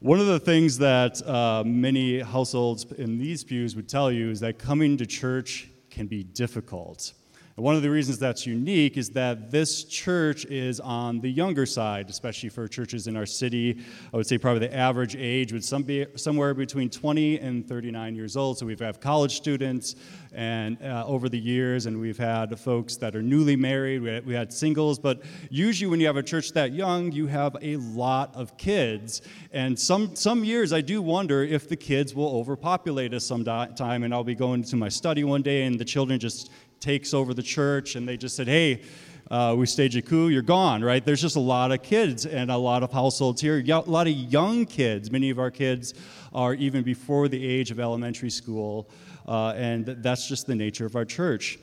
One of the things that uh, many households in these pews would tell you is that coming to church can be difficult. One of the reasons that's unique is that this church is on the younger side, especially for churches in our city. I would say probably the average age would some be somewhere between 20 and 39 years old. So we've had college students and uh, over the years, and we've had folks that are newly married. We had, we had singles, but usually when you have a church that young, you have a lot of kids. And some some years, I do wonder if the kids will overpopulate us sometime. And I'll be going to my study one day, and the children just takes over the church and they just said, hey, uh, we stage a coup, you're gone, right? There's just a lot of kids and a lot of households here, a lot of young kids. Many of our kids are even before the age of elementary school, uh, and that's just the nature of our church.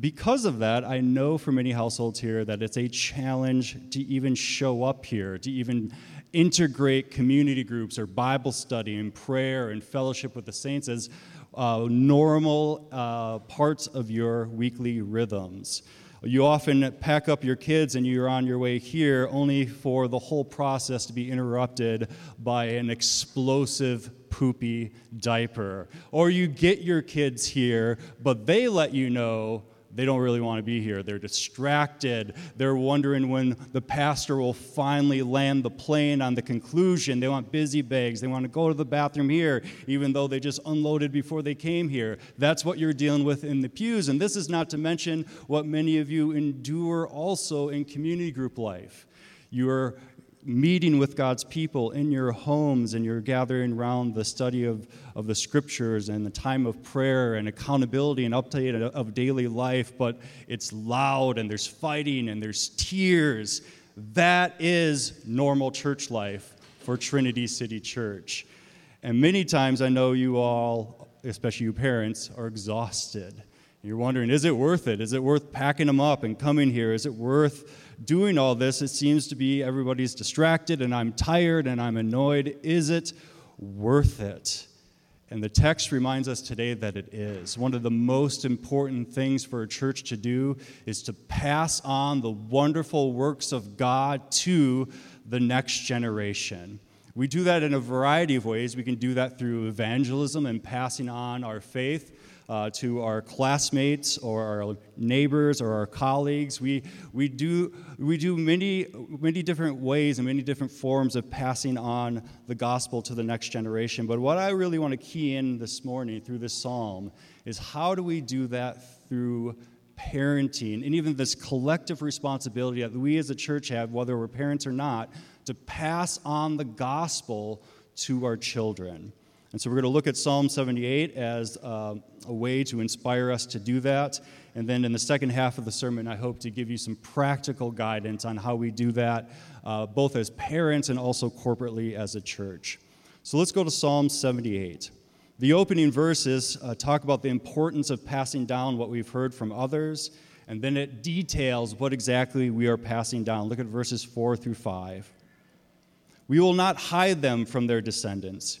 Because of that, I know for many households here that it's a challenge to even show up here, to even integrate community groups or Bible study and prayer and fellowship with the saints as uh, normal uh, parts of your weekly rhythms. You often pack up your kids and you're on your way here only for the whole process to be interrupted by an explosive poopy diaper. Or you get your kids here, but they let you know they don't really want to be here. They're distracted. They're wondering when the pastor will finally land the plane on the conclusion. They want busy bags. They want to go to the bathroom here, even though they just unloaded before they came here. That's what you're dealing with in the pews. And this is not to mention what many of you endure also in community group life. You're meeting with God's people in your homes and you're gathering around the study of, of the scriptures and the time of prayer and accountability and update of, daily life, but it's loud and there's fighting and there's tears. That is normal church life for Trinity City Church. And many times I know you all, especially you parents, are exhausted. You're wondering, is it worth it? Is it worth packing them up and coming here? Is it worth doing all this, it seems to be everybody's distracted and I'm tired and I'm annoyed. Is it worth it? And the text reminds us today that it is. One of the most important things for a church to do is to pass on the wonderful works of God to the next generation. We do that in a variety of ways. We can do that through evangelism and passing on our faith uh, to our classmates or our neighbors or our colleagues. We, we, do, we do many, many different ways and many different forms of passing on the gospel to the next generation. But what I really want to key in this morning through this psalm is how do we do that through parenting and even this collective responsibility that we as a church have, whether we're parents or not, to pass on the gospel to our children. And so we're going to look at Psalm 78 as uh, a way to inspire us to do that. And then in the second half of the sermon, I hope to give you some practical guidance on how we do that, uh, both as parents and also corporately as a church. So let's go to Psalm 78. The opening verses uh, talk about the importance of passing down what we've heard from others, and then it details what exactly we are passing down. Look at verses 4 through 5. We will not hide them from their descendants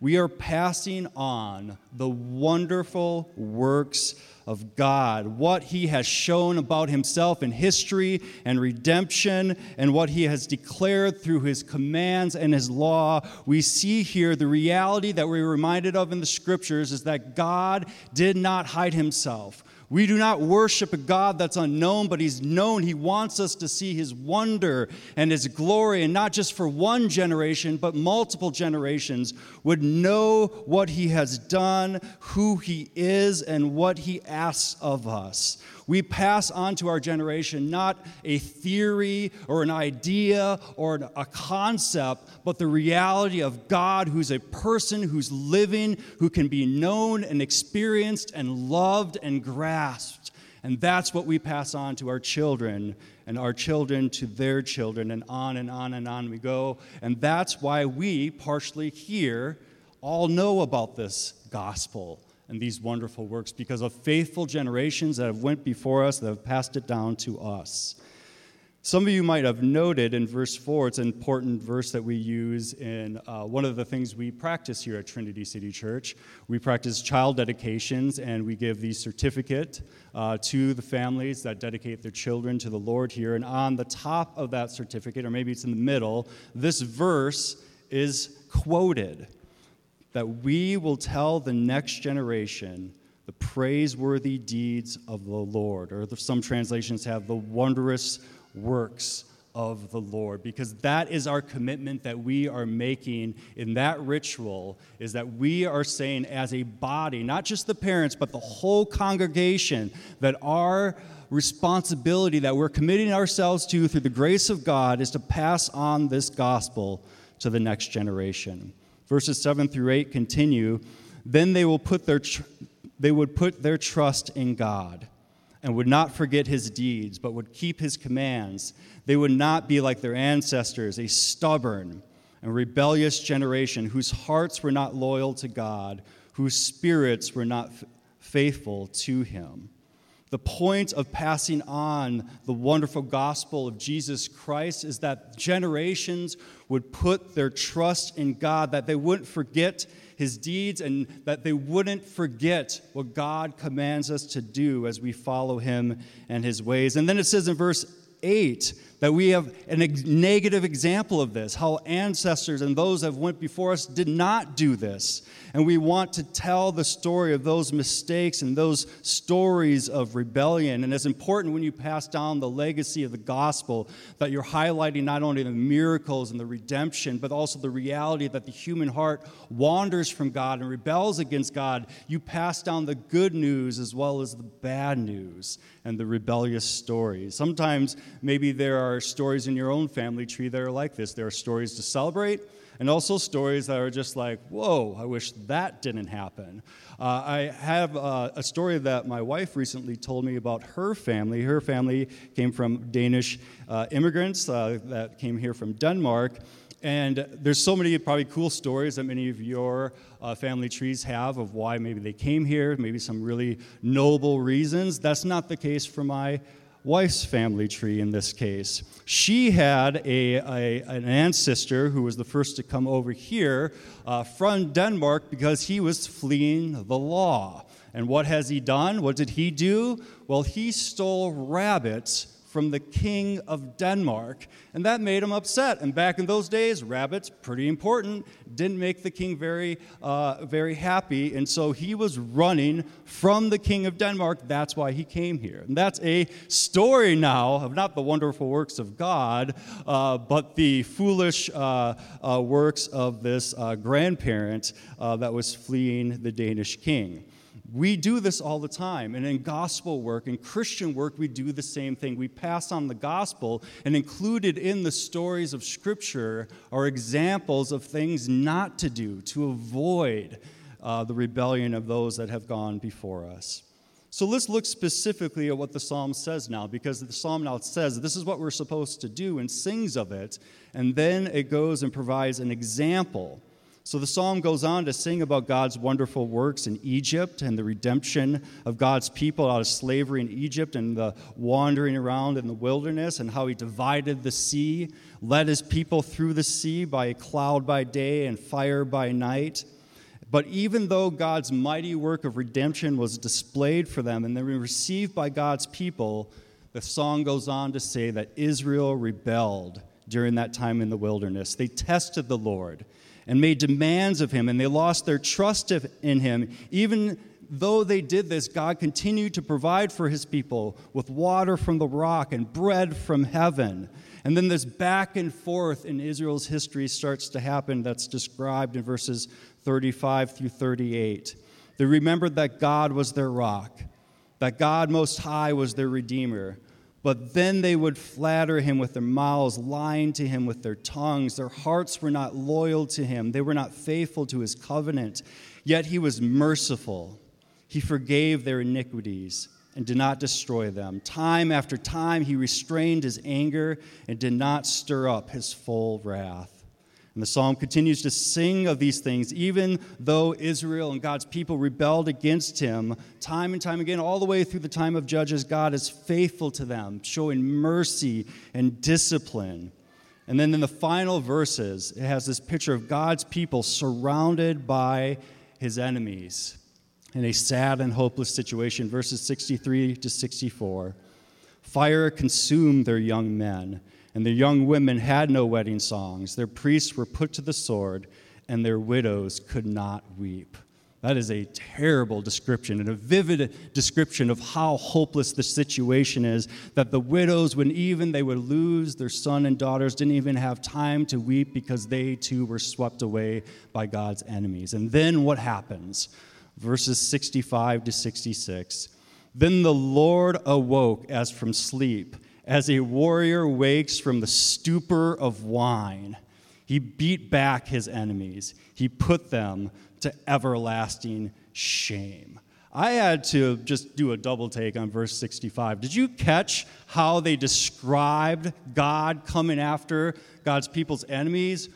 We are passing on the wonderful works of God, what he has shown about himself in history and redemption, and what he has declared through his commands and his law. We see here the reality that we're reminded of in the scriptures is that God did not hide himself. We do not worship a God that's unknown, but He's known. He wants us to see His wonder and His glory, and not just for one generation, but multiple generations would know what He has done, who He is, and what He asks of us. We pass on to our generation not a theory or an idea or a concept, but the reality of God who's a person who's living, who can be known and experienced and loved and grasped. And that's what we pass on to our children, and our children to their children, and on and on and on we go. And that's why we, partially here, all know about this gospel and these wonderful works because of faithful generations that have went before us that have passed it down to us. Some of you might have noted in verse 4, it's an important verse that we use in uh, one of the things we practice here at Trinity City Church. We practice child dedications and we give the certificate uh, to the families that dedicate their children to the Lord here. And on the top of that certificate, or maybe it's in the middle, this verse is quoted that we will tell the next generation the praiseworthy deeds of the Lord, or some translations have the wondrous works of the Lord because that is our commitment that we are making in that ritual is that we are saying as a body not just the parents but the whole congregation that our responsibility that we're committing ourselves to through the grace of God is to pass on this gospel to the next generation verses 7 through 8 continue then they will put their tr- they would put their trust in God and would not forget his deeds, but would keep his commands. They would not be like their ancestors, a stubborn and rebellious generation whose hearts were not loyal to God, whose spirits were not f- faithful to him. The point of passing on the wonderful gospel of Jesus Christ is that generations would put their trust in God, that they wouldn't forget his deeds and that they wouldn't forget what God commands us to do as we follow him and his ways. And then it says in verse 8 that we have a negative example of this how ancestors and those that went before us did not do this. And we want to tell the story of those mistakes and those stories of rebellion. And it's important when you pass down the legacy of the gospel that you're highlighting not only the miracles and the redemption but also the reality that the human heart wanders from god and rebels against god. You pass down the good news as well as the bad news and the rebellious stories sometimes maybe there are are stories in your own family tree that are like this. There are stories to celebrate, and also stories that are just like, whoa, I wish that didn't happen. Uh, I have uh, a story that my wife recently told me about her family. Her family came from Danish uh, immigrants uh, that came here from Denmark. And there's so many probably cool stories that many of your uh, family trees have of why maybe they came here, maybe some really noble reasons. That's not the case for my wife's family tree in this case. She had a, a, an ancestor who was the first to come over here uh, from Denmark because he was fleeing the law. And what has he done? What did he do? Well, he stole rabbits from the king of Denmark, and that made him upset. And back in those days, rabbits, pretty important, didn't make the king very, uh, very happy, and so he was running from the king of Denmark. That's why he came here. And that's a story now of not the wonderful works of God, uh, but the foolish uh, uh works of this uh, grandparent uh, that was fleeing the Danish king. We do this all the time. And in gospel work, in Christian work, we do the same thing. We pass on the gospel, and included in the stories of Scripture are examples of things not to do to avoid uh, the rebellion of those that have gone before us. So let's look specifically at what the psalm says now, because the psalm now says this is what we're supposed to do and sings of it, and then it goes and provides an example so the psalm goes on to sing about God's wonderful works in Egypt and the redemption of God's people out of slavery in Egypt and the wandering around in the wilderness and how he divided the sea, led his people through the sea by a cloud by day and fire by night. But even though God's mighty work of redemption was displayed for them and they were received by God's people, the song goes on to say that Israel rebelled during that time in the wilderness. They tested the Lord and made demands of him, and they lost their trust in him. Even though they did this, God continued to provide for his people with water from the rock and bread from heaven. And then this back and forth in Israel's history starts to happen that's described in verses 35 through 38. They remembered that God was their rock, that God Most High was their Redeemer but then they would flatter him with their mouths, lying to him with their tongues. Their hearts were not loyal to him, they were not faithful to his covenant. Yet he was merciful. He forgave their iniquities and did not destroy them. Time after time, he restrained his anger and did not stir up his full wrath. And the psalm continues to sing of these things, even though Israel and God's people rebelled against him time and time again, all the way through the time of Judges. God is faithful to them, showing mercy and discipline. And then in the final verses, it has this picture of God's people surrounded by his enemies in a sad and hopeless situation. Verses 63 to 64. Fire consumed their young men and the young women had no wedding songs. Their priests were put to the sword, and their widows could not weep. That is a terrible description and a vivid description of how hopeless the situation is. That the widows, when even they would lose their son and daughters, didn't even have time to weep because they too were swept away by God's enemies. And then what happens? Verses 65 to 66. Then the Lord awoke as from sleep as a warrior wakes from the stupor of wine, he beat back his enemies. He put them to everlasting shame. I had to just do a double take on verse 65. Did you catch how they described God coming after God's people's enemies?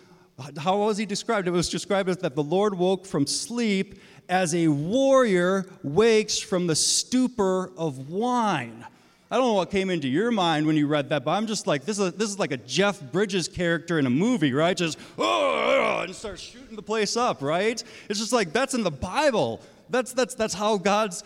How was he described? It was described as that the Lord woke from sleep as a warrior wakes from the stupor of wine. I don't know what came into your mind when you read that, but I'm just like, this is, this is like a Jeff Bridges character in a movie, right? Just, oh, and start shooting the place up, right? It's just like, that's in the Bible. That's, that's, that's how God's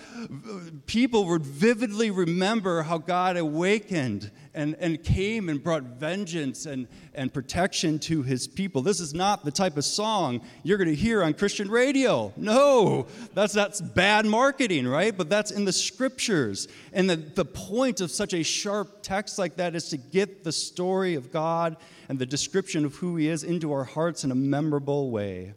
people would vividly remember how God awakened and, and came and brought vengeance and, and protection to his people. This is not the type of song you're going to hear on Christian radio. No, that's, that's bad marketing, right? But that's in the scriptures. And the, the point of such a sharp text like that is to get the story of God and the description of who he is into our hearts in a memorable way.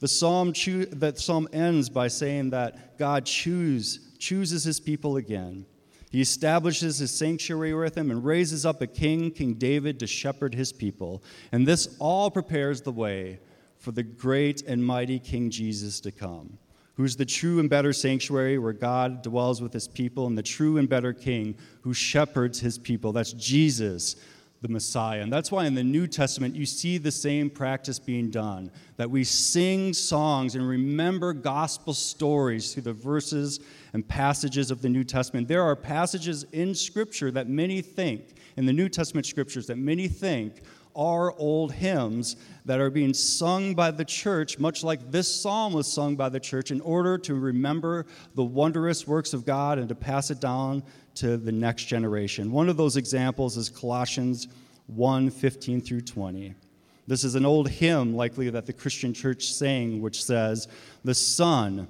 The psalm, choo- that psalm ends by saying that God choose, chooses his people again. He establishes his sanctuary with him and raises up a king, King David, to shepherd his people. And this all prepares the way for the great and mighty King Jesus to come, who's the true and better sanctuary where God dwells with his people, and the true and better king who shepherds his people. That's Jesus, the Messiah. And that's why in the New Testament you see the same practice being done that we sing songs and remember gospel stories through the verses and passages of the New Testament. There are passages in Scripture that many think, in the New Testament scriptures, that many think are old hymns that are being sung by the church, much like this psalm was sung by the church, in order to remember the wondrous works of God and to pass it down to the next generation. One of those examples is Colossians 1 15 through 20. This is an old hymn, likely that the Christian church sang, which says, The Son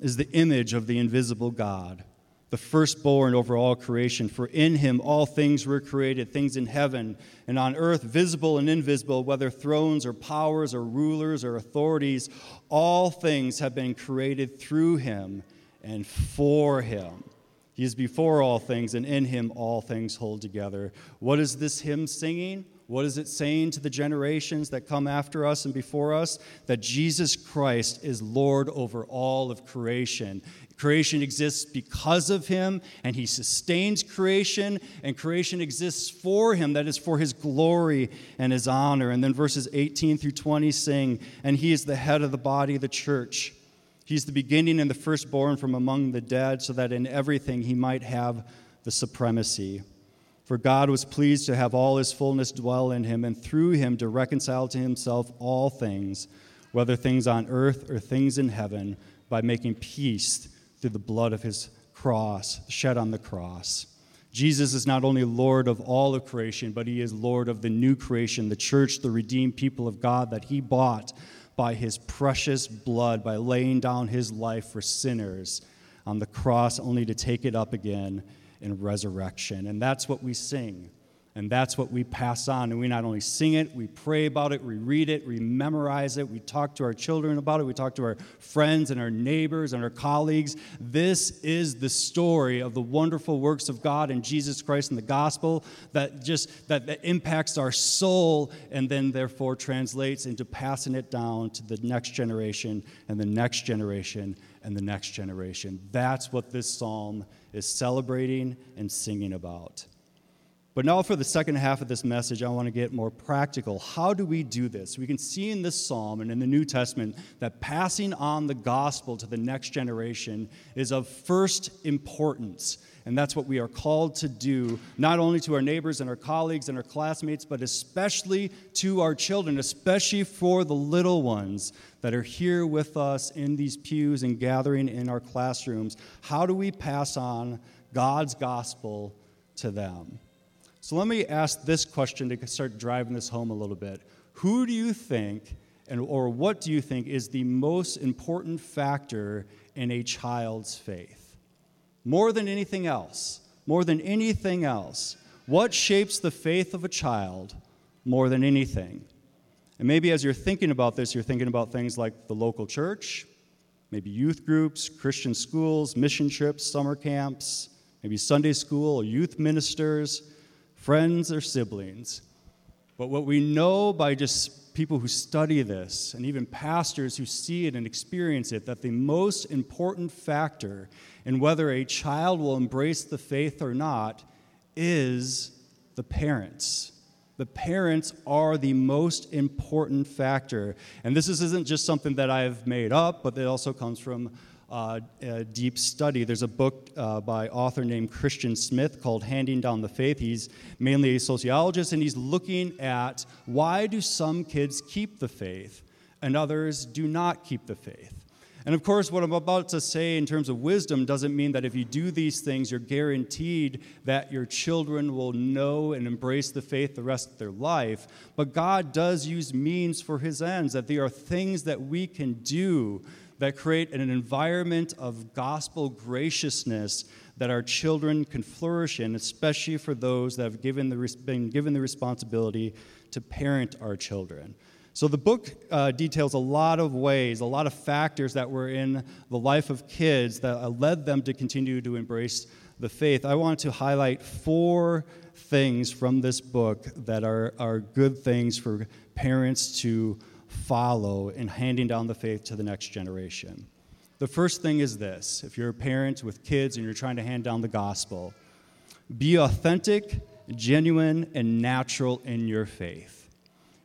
is the image of the invisible God, the firstborn over all creation. For in him all things were created, things in heaven and on earth, visible and invisible, whether thrones or powers or rulers or authorities. All things have been created through him and for him. He is before all things, and in him all things hold together. What is this hymn singing? What is it saying to the generations that come after us and before us? That Jesus Christ is Lord over all of creation. Creation exists because of him, and he sustains creation, and creation exists for him. That is for his glory and his honor. And then verses 18 through 20 sing, And he is the head of the body of the church. He's the beginning and the firstborn from among the dead, so that in everything he might have the supremacy. For God was pleased to have all his fullness dwell in him, and through him to reconcile to himself all things, whether things on earth or things in heaven, by making peace through the blood of his cross, shed on the cross. Jesus is not only Lord of all of creation, but he is Lord of the new creation, the church, the redeemed people of God that he bought by his precious blood, by laying down his life for sinners on the cross, only to take it up again in resurrection. And that's what we sing. And that's what we pass on. And we not only sing it, we pray about it, we read it, we memorize it, we talk to our children about it, we talk to our friends and our neighbors and our colleagues. This is the story of the wonderful works of God in Jesus Christ and the gospel that just that, that impacts our soul and then therefore translates into passing it down to the next generation and the next generation and the next generation. That's what this psalm is celebrating and singing about. But now, for the second half of this message, I want to get more practical. How do we do this? We can see in this psalm and in the New Testament that passing on the gospel to the next generation is of first importance. And that's what we are called to do, not only to our neighbors and our colleagues and our classmates, but especially to our children, especially for the little ones that are here with us in these pews and gathering in our classrooms. How do we pass on God's gospel to them? So let me ask this question to start driving this home a little bit. Who do you think, and, or what do you think, is the most important factor in a child's faith? More than anything else, more than anything else, what shapes the faith of a child more than anything? And maybe as you're thinking about this, you're thinking about things like the local church, maybe youth groups, Christian schools, mission trips, summer camps, maybe Sunday school youth ministers friends or siblings. But what we know by just people who study this, and even pastors who see it and experience it, that the most important factor in whether a child will embrace the faith or not is the parents. The parents are the most important factor. And this isn't just something that I've made up, but it also comes from uh, deep study. There's a book uh, by author named Christian Smith called Handing Down the Faith. He's mainly a sociologist, and he's looking at why do some kids keep the faith and others do not keep the faith. And of course, what I'm about to say in terms of wisdom doesn't mean that if you do these things, you're guaranteed that your children will know and embrace the faith the rest of their life. But God does use means for his ends, that there are things that we can do that create an environment of gospel graciousness that our children can flourish in, especially for those that have given the, been given the responsibility to parent our children. So the book uh, details a lot of ways, a lot of factors that were in the life of kids that uh, led them to continue to embrace the faith. I want to highlight four things from this book that are, are good things for parents to follow in handing down the faith to the next generation. The first thing is this if you're a parent with kids and you're trying to hand down the gospel, be authentic, genuine, and natural in your faith.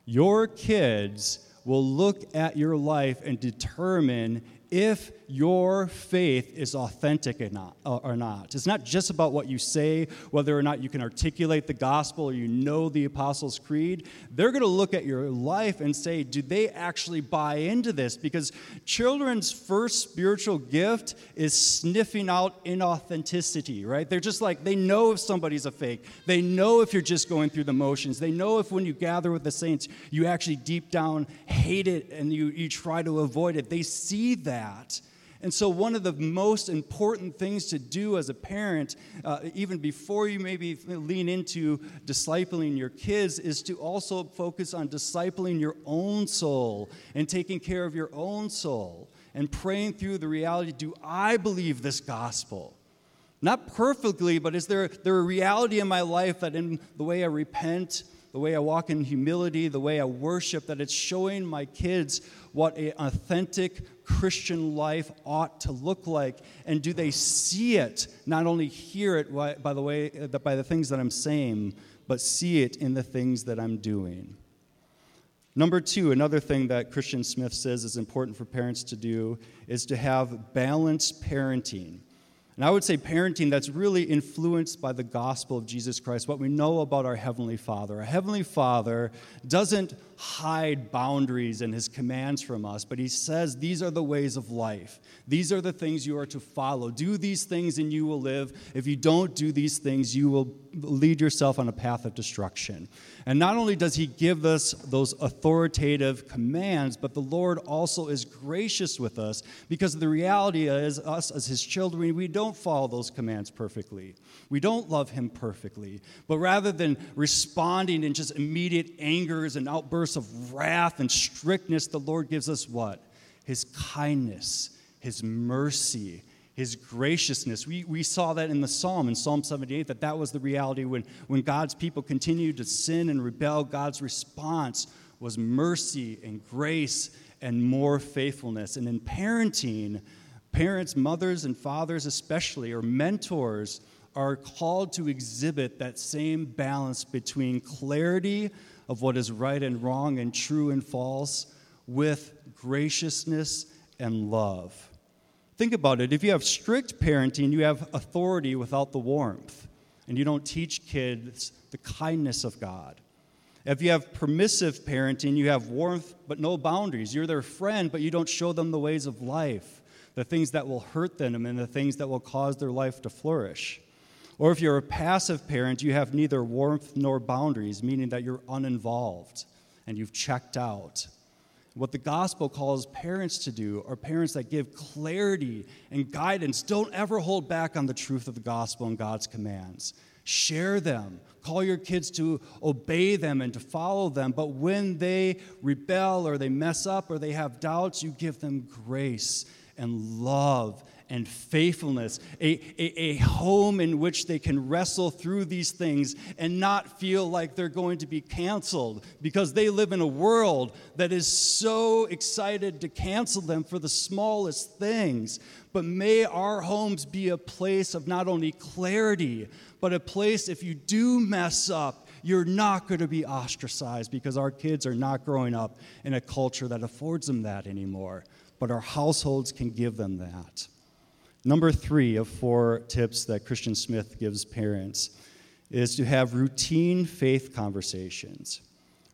Your kids will look at your life and determine if your faith is authentic or not, or not. It's not just about what you say, whether or not you can articulate the gospel or you know the Apostles' Creed. They're going to look at your life and say, do they actually buy into this? Because children's first spiritual gift is sniffing out inauthenticity, right? They're just like, they know if somebody's a fake. They know if you're just going through the motions. They know if when you gather with the saints, you actually deep down hate it and you, you try to avoid it. They see that. And so, one of the most important things to do as a parent, uh, even before you maybe lean into discipling your kids, is to also focus on discipling your own soul and taking care of your own soul and praying through the reality do I believe this gospel? Not perfectly, but is there, there a reality in my life that in the way I repent, the way I walk in humility, the way I worship, that it's showing my kids what an authentic Christian life ought to look like? And do they see it, not only hear it by the way, uh, by the things that I'm saying, but see it in the things that I'm doing? Number two, another thing that Christian Smith says is important for parents to do is to have balanced parenting. And I would say parenting that's really influenced by the gospel of Jesus Christ, what we know about our Heavenly Father. Our Heavenly Father doesn't hide boundaries and his commands from us, but he says these are the ways of life. These are the things you are to follow. Do these things and you will live. If you don't do these things, you will lead yourself on a path of destruction. And not only does he give us those authoritative commands, but the Lord also is gracious with us because the reality is, us as his children, we don't follow those commands perfectly. We don't love him perfectly. But rather than responding in just immediate angers and outbursts of wrath and strictness, the Lord gives us what? His kindness, his mercy, his graciousness. We, we saw that in the psalm, in Psalm 78, that that was the reality when, when God's people continued to sin and rebel. God's response was mercy and grace and more faithfulness. And in parenting, parents, mothers, and fathers especially, or mentors, are called to exhibit that same balance between clarity of what is right and wrong and true and false with graciousness and love. Think about it. If you have strict parenting, you have authority without the warmth, and you don't teach kids the kindness of God. If you have permissive parenting, you have warmth but no boundaries. You're their friend, but you don't show them the ways of life, the things that will hurt them and the things that will cause their life to flourish. Or if you're a passive parent, you have neither warmth nor boundaries, meaning that you're uninvolved and you've checked out. What the gospel calls parents to do are parents that give clarity and guidance. Don't ever hold back on the truth of the gospel and God's commands. Share them. Call your kids to obey them and to follow them. But when they rebel or they mess up or they have doubts, you give them grace and love and faithfulness, a, a, a, home in which they can wrestle through these things and not feel like they're going to be canceled because they live in a world that is so excited to cancel them for the smallest things. But may our homes be a place of not only clarity, but a place if you do mess up, you're not going to be ostracized because our kids are not growing up in a culture that affords them that anymore. But our households can give them that. Number three of four tips that Christian Smith gives parents is to have routine faith conversations.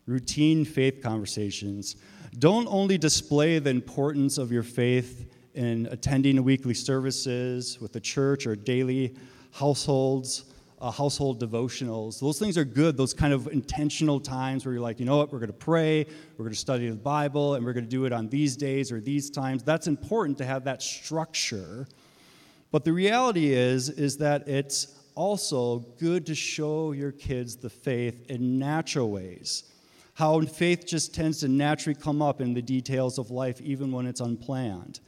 Routine faith conversations. Don't only display the importance of your faith in attending weekly services with the church or daily households, uh, household devotionals. Those things are good, those kind of intentional times where you're like, you know what, we're going to pray, we're going to study the Bible, and we're going to do it on these days or these times. That's important to have that structure. But the reality is, is that it's also good to show your kids the faith in natural ways. How faith just tends to naturally come up in the details of life, even when it's unplanned.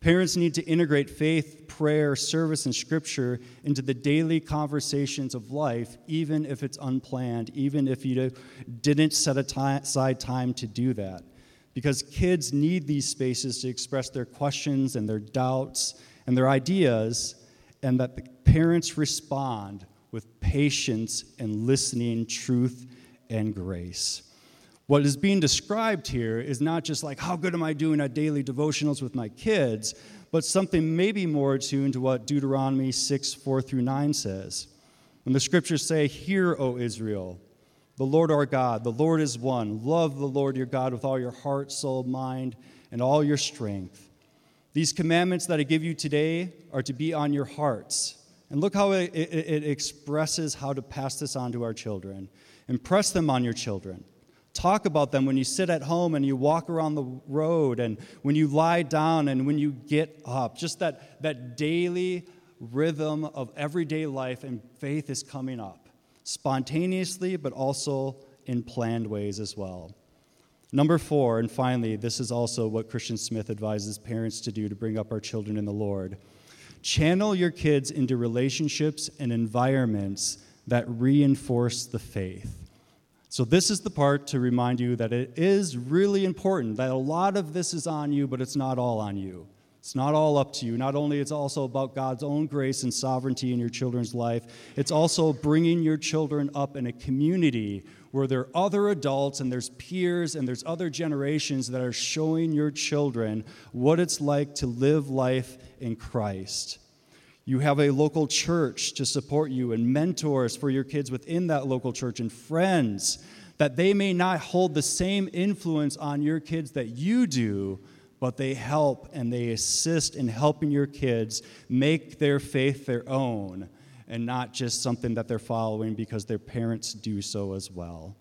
Parents need to integrate faith, prayer, service, and scripture into the daily conversations of life, even if it's unplanned, even if you didn't set aside time to do that. Because kids need these spaces to express their questions and their doubts and their ideas, and that the parents respond with patience and listening, truth, and grace. What is being described here is not just like, how good am I doing at daily devotionals with my kids, but something maybe more attuned to what Deuteronomy 6 4 through 9 says. When the scriptures say, Hear, O Israel, the Lord our God, the Lord is one. Love the Lord your God with all your heart, soul, mind, and all your strength. These commandments that I give you today are to be on your hearts. And look how it, it, it expresses how to pass this on to our children. Impress them on your children talk about them when you sit at home and you walk around the road and when you lie down and when you get up. Just that, that daily rhythm of everyday life and faith is coming up spontaneously, but also in planned ways as well. Number four, and finally, this is also what Christian Smith advises parents to do to bring up our children in the Lord. Channel your kids into relationships and environments that reinforce the faith. So, this is the part to remind you that it is really important that a lot of this is on you, but it's not all on you. It's not all up to you. Not only it's also about God's own grace and sovereignty in your children's life, it's also bringing your children up in a community where there are other adults and there's peers and there's other generations that are showing your children what it's like to live life in Christ. You have a local church to support you and mentors for your kids within that local church and friends that they may not hold the same influence on your kids that you do, but they help and they assist in helping your kids make their faith their own and not just something that they're following because their parents do so as well.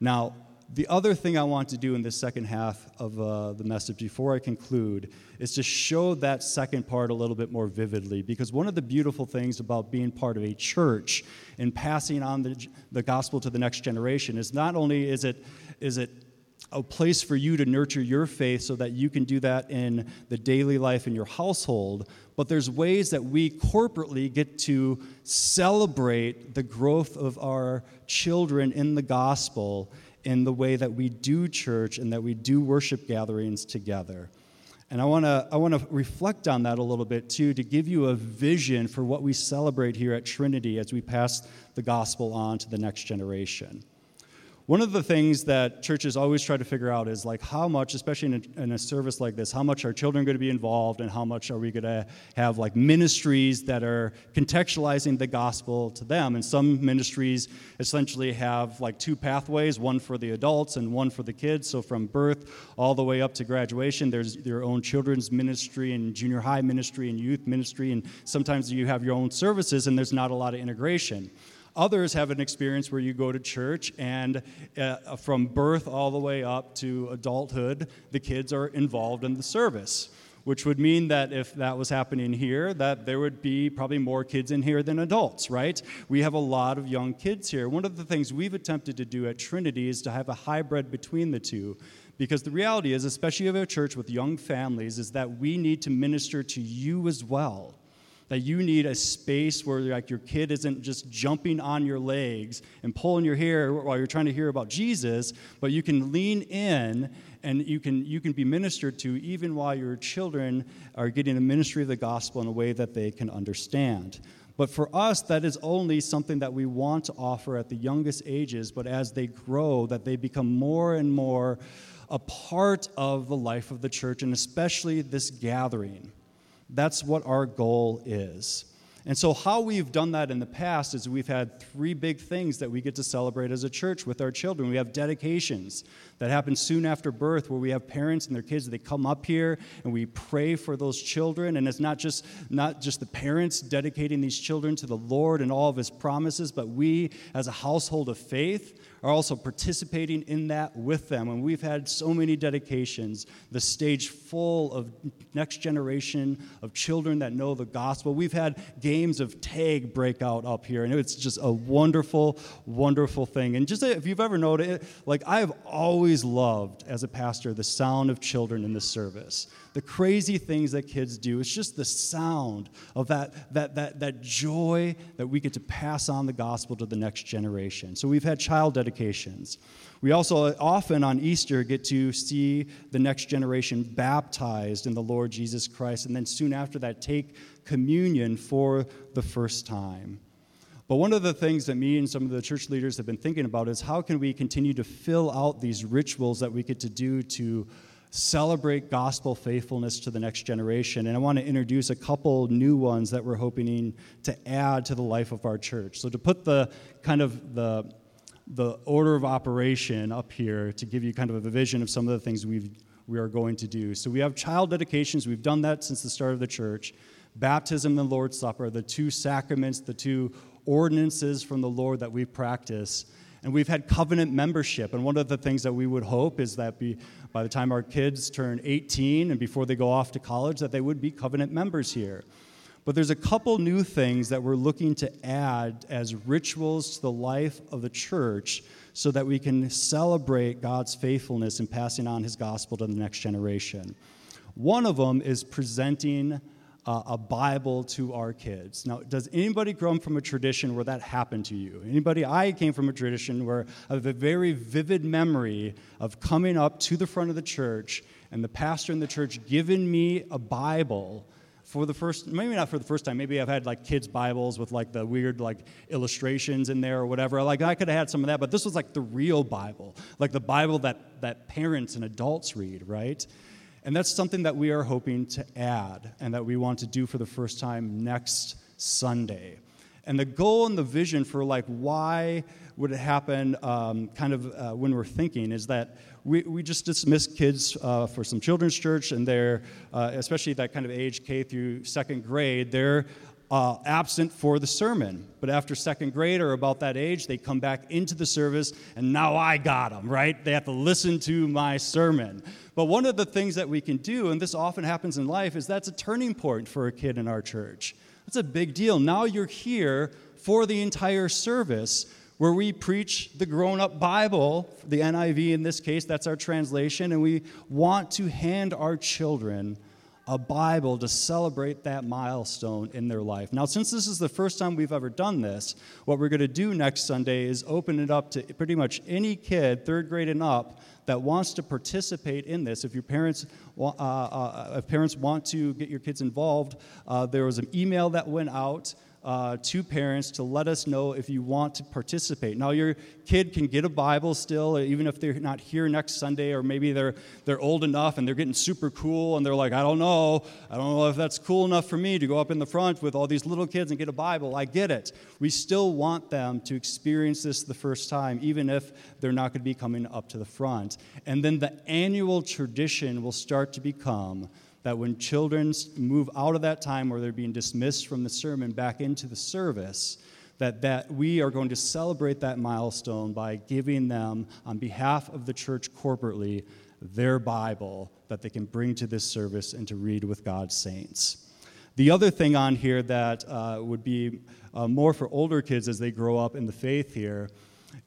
Now, the other thing I want to do in this second half of uh, the message before I conclude is to show that second part a little bit more vividly. Because one of the beautiful things about being part of a church and passing on the, the gospel to the next generation is not only is it, is it a place for you to nurture your faith so that you can do that in the daily life in your household, but there's ways that we corporately get to celebrate the growth of our children in the gospel in the way that we do church and that we do worship gatherings together. And I want to I want to reflect on that a little bit too to give you a vision for what we celebrate here at Trinity as we pass the gospel on to the next generation. One of the things that churches always try to figure out is like how much, especially in a, in a service like this, how much are children going to be involved and how much are we going to have like ministries that are contextualizing the gospel to them. And some ministries essentially have like two pathways, one for the adults and one for the kids. So from birth all the way up to graduation, there's your own children's ministry and junior high ministry and youth ministry. And sometimes you have your own services and there's not a lot of integration. Others have an experience where you go to church and uh, from birth all the way up to adulthood, the kids are involved in the service which would mean that if that was happening here that there would be probably more kids in here than adults right? We have a lot of young kids here. One of the things we've attempted to do at trinity is to have a hybrid between the two because the reality is especially of a church with young families is that we need to minister to you as well that you need a space where like your kid isn't just jumping on your legs and pulling your hair while you're trying to hear about Jesus, but you can lean in and you can you can be ministered to even while your children are getting a ministry of the gospel in a way that they can understand. But for us, that is only something that we want to offer at the youngest ages, but as they grow, that they become more and more a part of the life of the church, and especially this gathering. That's what our goal is. And so, how we've done that in the past is we've had three big things that we get to celebrate as a church with our children. We have dedications that happen soon after birth, where we have parents and their kids, they come up here and we pray for those children. And it's not just, not just the parents dedicating these children to the Lord and all of his promises, but we, as a household of faith, are also participating in that with them. And we've had so many dedications, the stage full of next generation of children that know the gospel. We've had games of tag break out up here, and it's just a wonderful, wonderful thing. And just if you've ever noticed, like I've always loved as a pastor the sound of children in the service the crazy things that kids do. It's just the sound of that, that, that, that joy that we get to pass on the gospel to the next generation. So we've had child dedications. We also often on Easter get to see the next generation baptized in the Lord Jesus Christ, and then soon after that, take communion for the first time. But one of the things that me and some of the church leaders have been thinking about is how can we continue to fill out these rituals that we get to do to celebrate gospel faithfulness to the next generation. And I want to introduce a couple new ones that we're hoping to add to the life of our church. So to put the kind of the the order of operation up here to give you kind of a vision of some of the things we've we are going to do. So we have child dedications. We've done that since the start of the church. Baptism and the Lord's Supper, the two sacraments, the two ordinances from the Lord that we practice. And we've had covenant membership. And one of the things that we would hope is that be, by the time our kids turn 18 and before they go off to college, that they would be covenant members here. But there's a couple new things that we're looking to add as rituals to the life of the church so that we can celebrate God's faithfulness in passing on his gospel to the next generation. One of them is presenting uh, a Bible to our kids. Now, does anybody grow up from a tradition where that happened to you? Anybody? I came from a tradition where I have a very vivid memory of coming up to the front of the church and the pastor in the church giving me a Bible for the first maybe not for the first time maybe i've had like kids bibles with like the weird like illustrations in there or whatever like i could have had some of that but this was like the real bible like the bible that that parents and adults read right and that's something that we are hoping to add and that we want to do for the first time next Sunday. And the goal and the vision for like why would it happen um, kind of uh, when we're thinking is that we, we just dismiss kids uh, for some children's church and they're, uh, especially that kind of age K through second grade, they're uh, absent for the sermon. But after second grade or about that age, they come back into the service, and now I got them, right? They have to listen to my sermon. But one of the things that we can do, and this often happens in life, is that's a turning point for a kid in our church. That's a big deal. Now you're here for the entire service where we preach the grown up Bible, the NIV in this case, that's our translation, and we want to hand our children a Bible to celebrate that milestone in their life. Now, since this is the first time we've ever done this, what we're going to do next Sunday is open it up to pretty much any kid, third grade and up, that wants to participate in this. If your parents, uh, uh, if parents want to get your kids involved, uh, there was an email that went out uh, to parents to let us know if you want to participate. Now, your kid can get a Bible still, even if they're not here next Sunday, or maybe they're, they're old enough and they're getting super cool and they're like, I don't know, I don't know if that's cool enough for me to go up in the front with all these little kids and get a Bible. I get it. We still want them to experience this the first time, even if they're not going to be coming up to the front. And then the annual tradition will start to become that when children move out of that time where they're being dismissed from the sermon back into the service, that, that we are going to celebrate that milestone by giving them, on behalf of the church corporately, their Bible that they can bring to this service and to read with God's saints. The other thing on here that uh, would be uh, more for older kids as they grow up in the faith here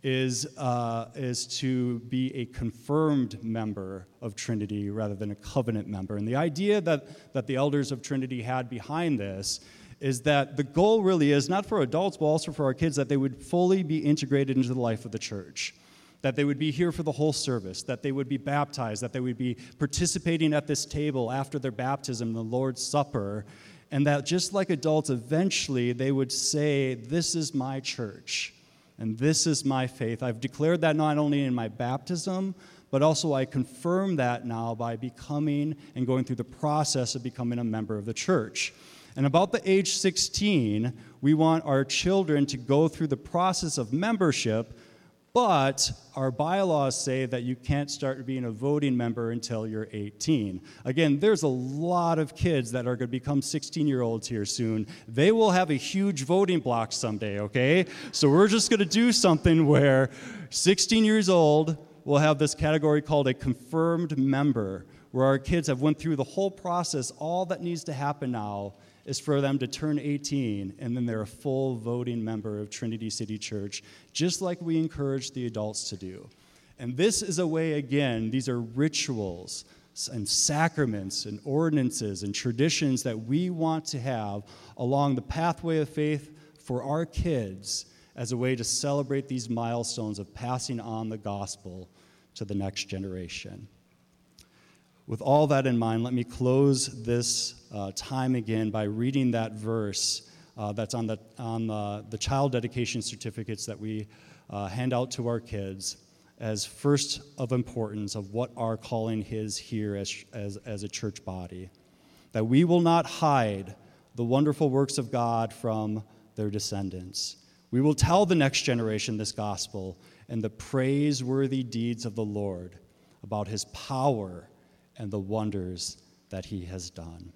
is, uh, is to be a confirmed member of Trinity rather than a covenant member. And the idea that, that the elders of Trinity had behind this is that the goal really is not for adults, but also for our kids, that they would fully be integrated into the life of the church. That they would be here for the whole service, that they would be baptized, that they would be participating at this table after their baptism, the Lord's Supper, and that just like adults, eventually they would say, This is my church and this is my faith. I've declared that not only in my baptism, but also I confirm that now by becoming and going through the process of becoming a member of the church. And about the age 16, we want our children to go through the process of membership but our bylaws say that you can't start being a voting member until you're 18. Again, there's a lot of kids that are going to become 16 year olds here soon. They will have a huge voting block someday, okay? So we're just going to do something where 16 years old will have this category called a confirmed member, where our kids have went through the whole process. All that needs to happen now is for them to turn 18 and then they're a full voting member of Trinity City Church, just like we encourage the adults to do. And this is a way, again, these are rituals and sacraments and ordinances and traditions that we want to have along the pathway of faith for our kids as a way to celebrate these milestones of passing on the gospel to the next generation. With all that in mind, let me close this uh, time again by reading that verse uh, that's on, the, on the, the, child dedication certificates that we uh, hand out to our kids as first of importance of what our calling is here as, as, as a church body. That we will not hide the wonderful works of God from their descendants. We will tell the next generation this gospel and the praiseworthy deeds of the Lord about his power and the wonders that he has done.